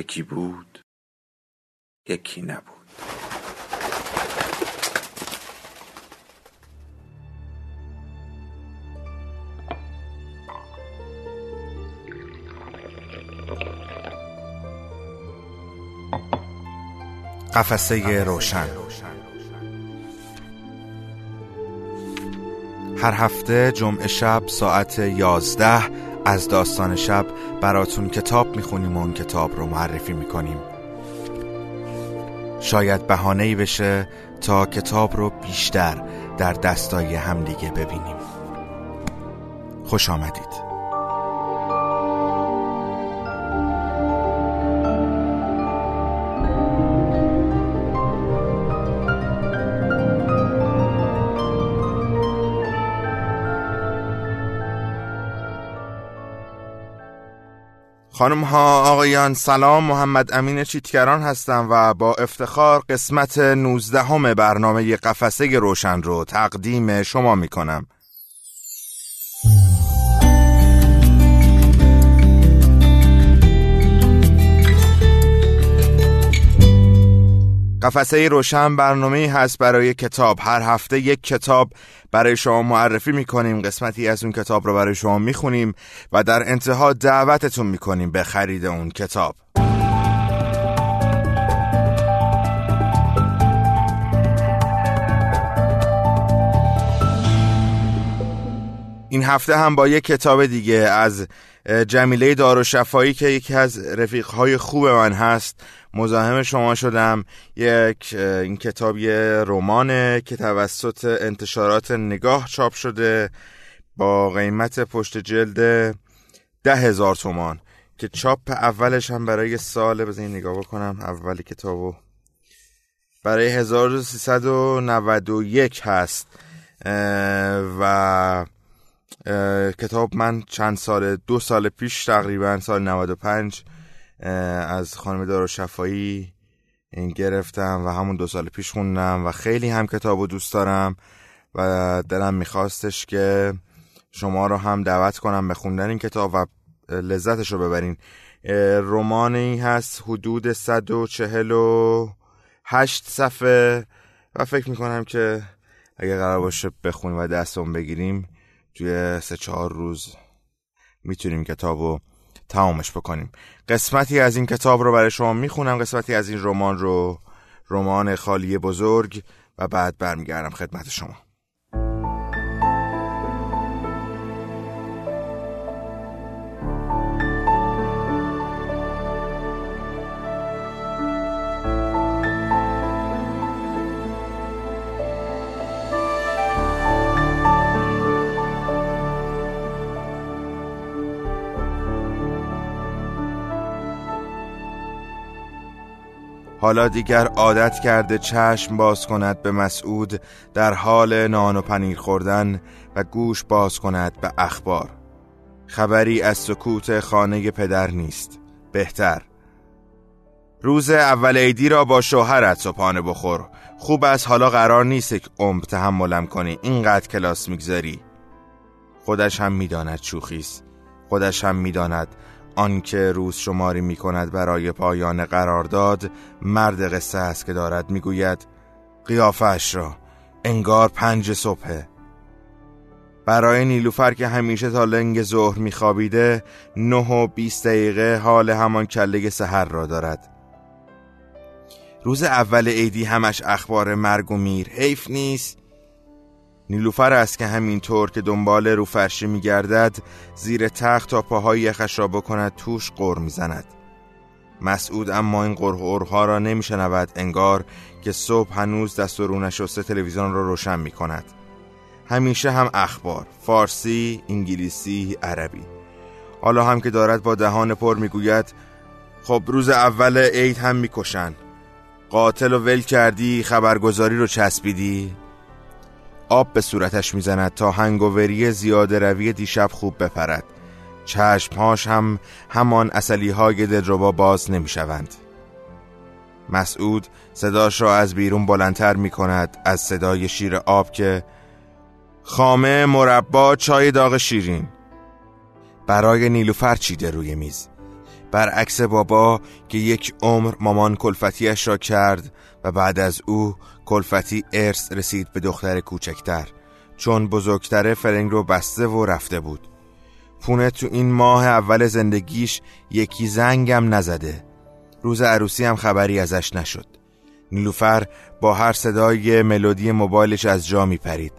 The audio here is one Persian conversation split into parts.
یکی بود یکی نبود. قفسه روشن. هر هفته جمعه شب ساعت یازده از داستان شب براتون کتاب می‌خونیم و اون کتاب رو معرفی می‌کنیم. شاید بهانه ای بشه تا کتاب رو بیشتر در دستای همدیگه ببینیم. خوش آمدید. خانم ها آقایان سلام. محمد امین چیتگران هستم و با افتخار قسمت 19 همه برنامه قفسه روشن رو تقدیم شما می کنم قفسه روشن برنامه هست برای کتاب. هر هفته یک کتاب برای شما معرفی می‌کنیم. قسمتی از اون کتاب رو برای شما می‌خونیم و در انتها دعوتتون می‌کنیم به خرید اون کتاب. هفته هم با یک کتاب دیگه از جمیله داروشفایی که یکی از رفیقهای خوب من هست مزاحم شما شدم. یک این کتاب یه رمانه که توسط انتشارات نگاه چاپ شده با قیمت پشت جلد ده هزار تومان که چاپ اولش هم برای سال بزنین نگاه بکنم اول کتابو. برای 1391 هست و کتاب من چند سال دو سال پیش تقریبا سال 95 از خانم دارو شفایی این گرفتم و همون دو سال پیش خوندم و خیلی هم کتاب دوست دارم و دلم میخواستش که شما رو هم دعوت کنم به خوندن این کتاب و لذتش رو ببرین. رومانی هست حدود 148 صفحه و فکر می‌کنم که اگه قرار باشه بخونیم و دستمون بگیریم توی سه چهار روز می‌تونیم کتابو تمامش بکنیم. قسمتی از این کتاب رو برای شما می‌خونم قسمتی از این رمان رو رمان خالی بزرگ و بعد برمیگردم خدمت شما. حالا دیگر عادت کرده چشم باز کند به مسعود در حال نان و پنیر خوردن و گوش باز کند به اخبار. خبری از سکوت خانه پدر نیست. بهتر. روز اول عیدی را با شوهرت صبحانه بخور. خوب است حالا قرار نیست یک عمر تحملم کنی. اینقدر کلاس می‌گذاری. خودش هم می‌داند شوخیست خودش هم می‌داند آنکه روز شماری می کند برای پایان قرارداد مرد قصه است که دارد می‌گوید قیافش را انگار پنج صبحه. برای نیلوفر که همیشه تا لنگ ظهر میخوابیده نه و بیست دقیقه حال همان کله سحر را دارد. روز اول عیدی همش اخبار مرگ و میر حیف نیست. نیلوفر است که همینطور که دنبال رو فرشی میگردد زیر تخت تا پاهای یخش را بکند توش قر می‌زند. مسعود اما این قرها را نمیشنود انگار که صبح هنوز دست و رو نشسته تلویزیون را روشن می کند همیشه هم اخبار فارسی، انگلیسی، عربی. حالا هم که دارد با دهان پر می‌گوید خب روز اول عید هم می‌کشن قاتل و ول کردی خبرگزاری رو چسبیدی؟ آب به صورتش می‌زند تا هنگووری زیاده روی دیشب خوب بپرد. چشمهاش هم همان اصلی های دلربا باز نمی‌شوند. مسعود صداش را از بیرون بلندتر می کند از صدای شیر آب که خامه مربا چای داغ شیرین. برای نیلوفر چیده روی میز. برعکس بابا که یک عمر مامان کلفتیش را کرد و بعد از او کلفتی ارث رسید به دختر کوچکتر. چون بزرگتر فرنگ رو بسته و رفته بود. پونه تو این ماه اول زندگیش یکی زنگم نزده. روز عروسی هم خبری ازش نشد. نیلوفر با هر صدای ملودی موبایلش از جا میپرید.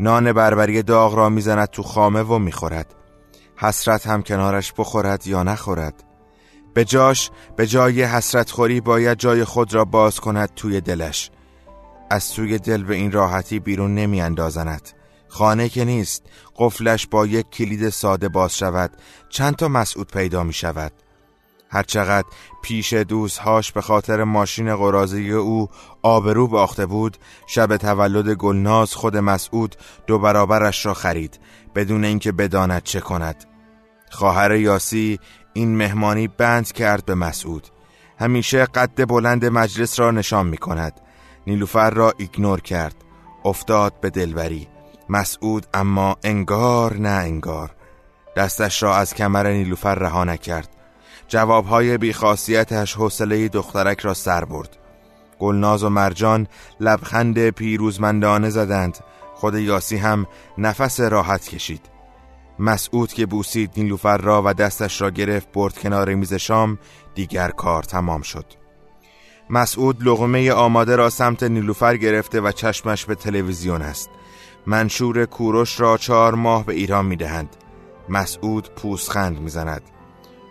نان بربری داغ را می‌زند تو خامه و می‌خورد. حسرت هم کنارش بخورد یا نخورد. به جاش به جای حسرت خوری باید جای خود را باز کند توی دلش. از توی دل به این راحتی بیرون نمی اندازند خانه که نیست قفلش با یک کلید ساده باز شود چند تا مسعود پیدا می شود. هرچقدر پیش دوستهاش به خاطر ماشین قرازی او آبرو باخته بود شب تولد گلناز خود مسعود دو برابرش را خرید بدون اینکه بداند چه کند. خواهر یاسی این مهمانی بند کرد به مسعود. همیشه قد بلند مجلس را نشان می کند. نیلوفر را ایگنور کرد. افتاد به دلبری. مسعود اما انگار نه انگار. دستش را از کمر نیلوفر رها نکرد. جوابهای بیخاصیتش حوصله دخترک را سر برد. گلناز و مرجان لبخند پیروزمندانه زدند. خود یاسی هم نفس راحت کشید. مسعود که بوسید نیلوفر را و دستش را گرفت برد کنار میز شام دیگر کار تمام شد. مسعود لغمه آماده را سمت نیلوفر گرفته و چشمش به تلویزیون است. منشور کوروش را چهار ماه به ایران می‌دهند. مسعود پوسخند می‌زند.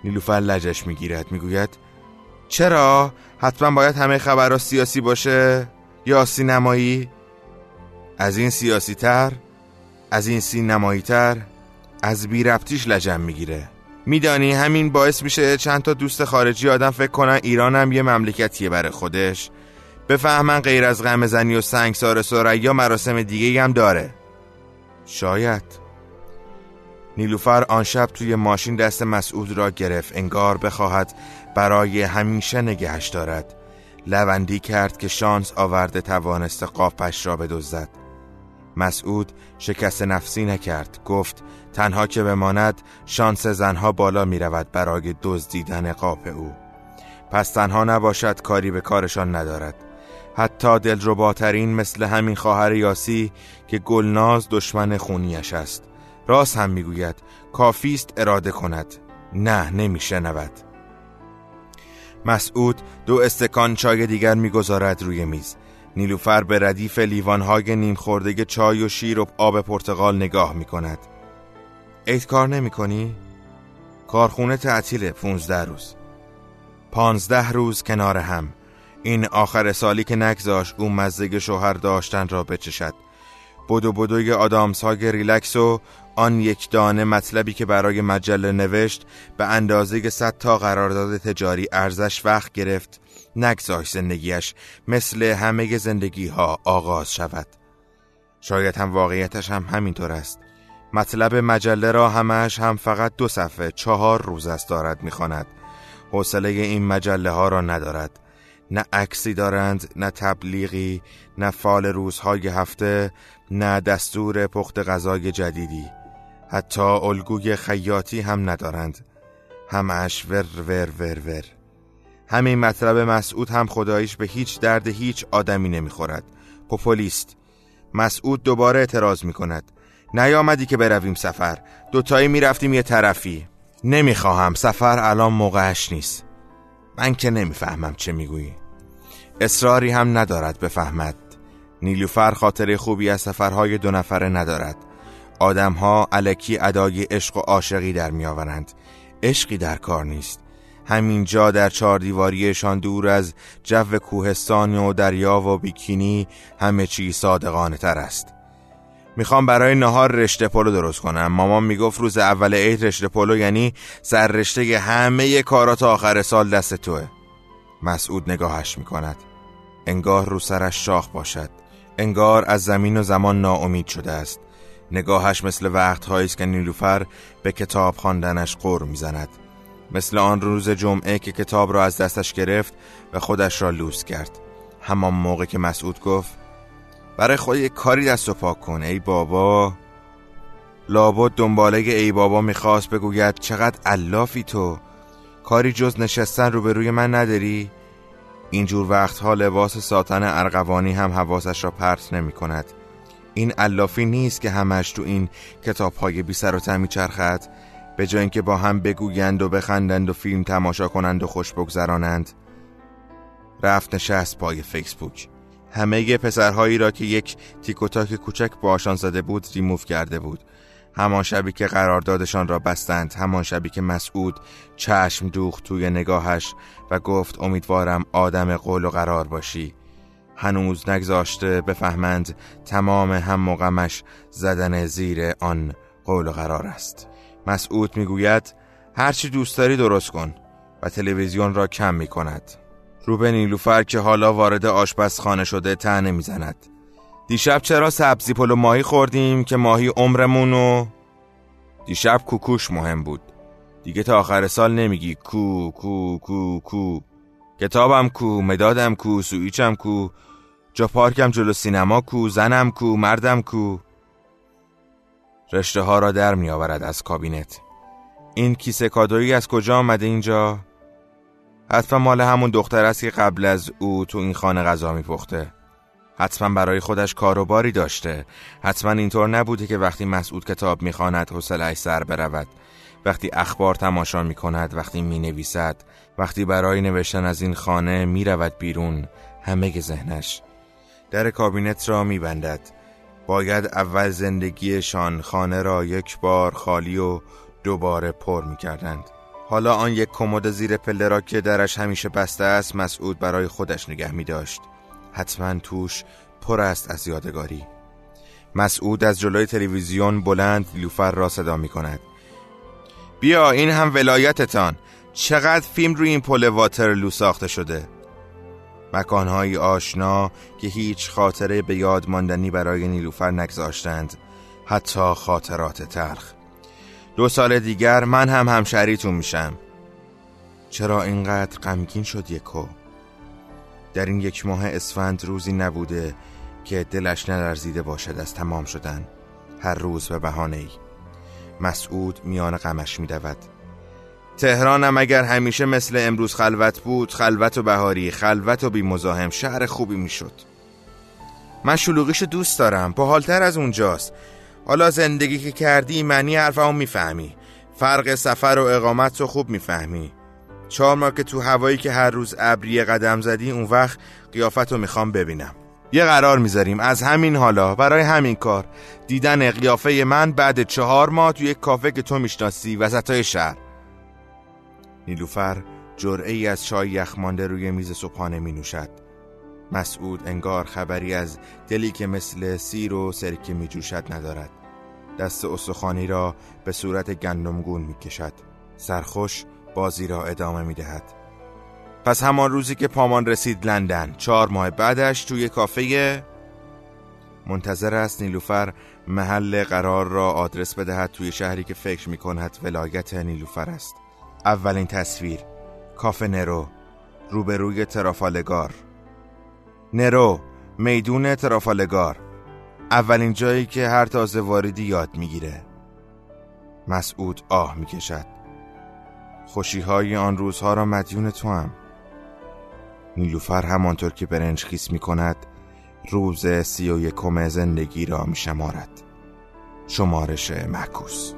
نیلوفر لجش می‌گیرد می‌گوید چرا؟ حتما باید همه خبرها سیاسی باشه یا سینمایی؟ از این سیاسی تر از این سینمایی تر از بی ربطیش لجم می‌گیره. میدانی همین باعث میشه چند تا دوست خارجی آدم فکر کنن ایران هم یه مملکتیه برای خودش؟ بفهمن غیر از غم زنی و سنگسار سریا مراسم دیگه هم داره. شاید. نیلوفر آن شب توی ماشین دست مسعود را گرفت انگار بخواهد برای همیشه نگهش دارد. لوندی کرد که شانس آورده توانست قاپش را بدزدد مسعود شکست نفسی نکرد گفت تنها که بماند شانس زنها بالا می رود برای دزدیدن قاپ او. پس تنها نباشد کاری به کارشان ندارد. حتی دلرباترین مثل همین خواهر یاسی که گلناز دشمن خونیش است. راست هم می‌گوید کافیست اراده کند. نه نمیشنود. مسعود دو استکان چای دیگر می‌گذارد روی میز. نیلوفر به ردیف لیوانهای نیم خورده چای و شیر و آب پرتغال نگاه می کند عید کار نمی کنی؟ کارخونه تعطیل پونزده روز. پانزده روز کنار هم. این آخر سالی که نگذاش او مزدگ شوهر داشتن را بچشد. بدو بدوی آدامس های ریلکس و آن یک دانه مطلبی که برای مجله نوشت به اندازه صد تا قرارداد تجاری ارزش وقت گرفت نگذاش زندگیش مثل همه زندگی ها آغاز شود. شاید هم واقعیتش هم همینطور است. مطلب مجله را همش هم فقط دو صفحه چهار روز است دارد می‌خواند. حوصله این مجله ها را ندارد. نه عکسی دارند نه تبلیغی نه فال روزهای هفته نه دستور پخت غذای جدیدی. حتی الگوی خیاطی هم ندارند. همش ور ور ور ور. همین مطلب مسعود هم خدایش به هیچ درد هیچ آدمی نمی‌خورد. پوپولیست مسعود دوباره اعتراض می‌کند. نیامدی که برویم سفر. دوتایی می‌رفتیم یه طرفی. نمی‌خواهم سفر الان موقعش نیست. من که نمی‌فهمم چه می‌گویی. اصراری هم ندارد بفهمد. نیلوفر خاطر خوبی از سفرهای دو نفره ندارد. آدمها علکی ادای عشق و عاشقی در میآورند. عشقی در کار نیست. همینجا در چهار دیواریشان دور از جو کوهستان و دریا و بیکینی همه چی صادقانه تر است. می‌خوام برای نهار رشته پلو درست کنم. مامان می‌گفت روز اول عید رشته پلو یعنی سر رشته همه کارات آخر سال دست توه. مسعود نگاهش می‌کند. انگار رو سرش شاخ باشد. انگار از زمین و زمان ناامید شده است. نگاهش مثل وقتهایی است که نیلوفر به کتاب خواندنش قر می‌زند. مثل آن روز جمعه که کتاب را از دستش گرفت و خودش را لوس کرد. همان موقع که مسعود گفت برای خود یک کاری دست و پاک کن ای بابا. لابد دنباله ای بابا می‌خواست بگوید چقدر علافی تو. کاری جز نشستن روبروی من نداری؟ اینجور وقتها لباس ساتن ارغوانی هم حواسش را پرت نمی کند این علافی نیست که همش تو این کتاب های بی سر و تمی چرخد. به جای اینکه با هم بگویند و بخندند و فیلم تماشا کنند و خوش بگذرانند رفت نشست پای فیسبوک. همه پسرهایی را که یک تیک کوچک باشان زده بود ریموف کرده بود. همان شبی که قراردادشان را بستند همان شبی که مسعود چشم دوخت توی نگاهش و گفت امیدوارم آدم قول و قرار باشی. هنوز نگذاشته بفهمند تمام هم غمش زدن زیر آن قول و قرار است. مسعود می‌گوید هرچی دوست داری درست کن و تلویزیون را کم می کند نیلوفر که حالا وارد آشپزخانه شده تنه می‌زند دیشب چرا سبزی پلو ماهی خوردیم که ماهی عمرمون و دیشب کوکوش مهم بود. دیگه تا آخر سال نمیگی کو کو کو کو. کتابم کو مدادم کو سویچم کو جا پارکم جلو سینما کو زنم کو مردم کو. رشته ها را در می آورد از کابینت. این کیسه کادویی از کجا آمده اینجا؟ حتما مال همون دختر است که قبل از او تو این خانه غذا میپخته. حتما برای خودش کاروباری داشته. حتما اینطور نبوده که وقتی مسعود کتاب می‌خواند حوصلهاش سر برود. وقتی اخبار تماشا می کند وقتی می نویسد وقتی برای نوشتن از این خانه می رود بیرون همه ذهنش در کابینت را می بندد باید اول زندگیشان خانه را یک بار خالی و دوباره پر می کردند حالا آن یک کمد زیر پله را که درش همیشه بسته است مسعود برای خودش نگه می داشت حتما توش پر است از یادگاری. مسعود از جلوی تلویزیون بلند لوفر را صدا می کند بیا این هم ولایتتان. چقدر فیلم روی این پل واترلو ساخته شده؟ مکانهایی آشنا که هیچ خاطره به یاد ماندنی برای نیلوفر نگذاشتند حتی خاطرات تلخ. دو سال دیگر من هم همشریتون میشم. چرا اینقدر غمگین شد یکو؟ در این یک ماه اسفند روزی نبوده که دلش نلرزیده باشد از تمام شدن. هر روز به بهانه ای مسعود میان غمش میدود. تهرانم اگر همیشه مثل امروز خلوت بود خلوت و بهاری خلوت و بیمزاحم شهر خوبی می‌شد. من شلوغیشو دوست دارم حالتر از اونجاست. حالا زندگی که کردی معنی حرفمو می‌فهمی. فرق سفر و اقامت رو خوب می‌فهمی. چهار ماه که تو هوایی که هر روز ابری قدم زدی اون وقت قیافت رو می‌خوام ببینم. یه قرار می‌ذاریم. از همین حالا برای همین کار. دیدن قیافه من بعد چهار ماه توی یک کافه که تو می‌شناسی وسطای شهر. نیلوفر جرعه ای از چای یخمانده روی میز صبحانه می نوشد مسعود انگار خبری از دلی که مثل سیر و سرکه می جوشد ندارد. دست استخوانی را به صورت گندمگون می کشد سرخوش بازی را ادامه می دهد پس همان روزی که پامان رسید لندن چهار ماه بعدش توی کافه منتظر است نیلوفر محل قرار را آدرس بدهد توی شهری که فکر می کند ولایت نیلوفر است. اولین تصویر. کافه نرو. روبروی ترافالگار. نرو میدون ترافالگار. اولین جایی که هر تازه واردی یاد می‌گیره. مسعود آه می‌کشد. خوشی های آن روزها را مدیون تو هم. نیلوفر همانطور که برنج خیس می کند روز سی و یکم زندگی را می شمارد شمارش معکوس.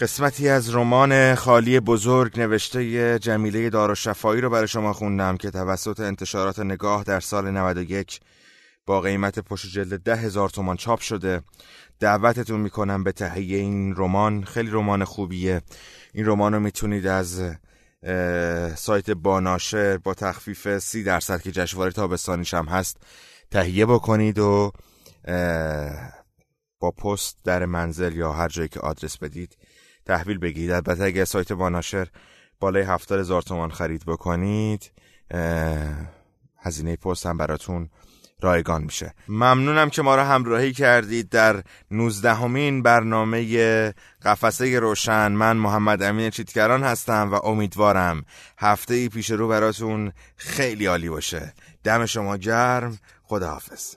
قسمتی از رمان خالی بزرگ نوشته جمیله دارالشفایی رو برای شما خوندم که توسط انتشارات نگاه در سال 91 با قیمت پشت جلد ده هزار تومان چاپ شده. دعوتتون می‌کنم به تهیه این رمان. خیلی رمان خوبیه. این رمان رو می‌تونید از سایت باناشر با تخفیف سی درصد که جشنواره تابستانیش هم هست تهیه بکنید و با پست در منزل یا هر جایی که آدرس بدید تحویل بگیرید البته اگر سایت باناشر بالای هفتاد هزار تومان خرید بکنید هزینه پست هم براتون رایگان میشه. ممنونم که ما را همراهی کردید در نوزدهمین برنامه قفسه روشن. من محمد امین چیتکران هستم و امیدوارم هفته ای پیش رو براتون خیلی عالی باشه. دم شما گرم. خداحافظ.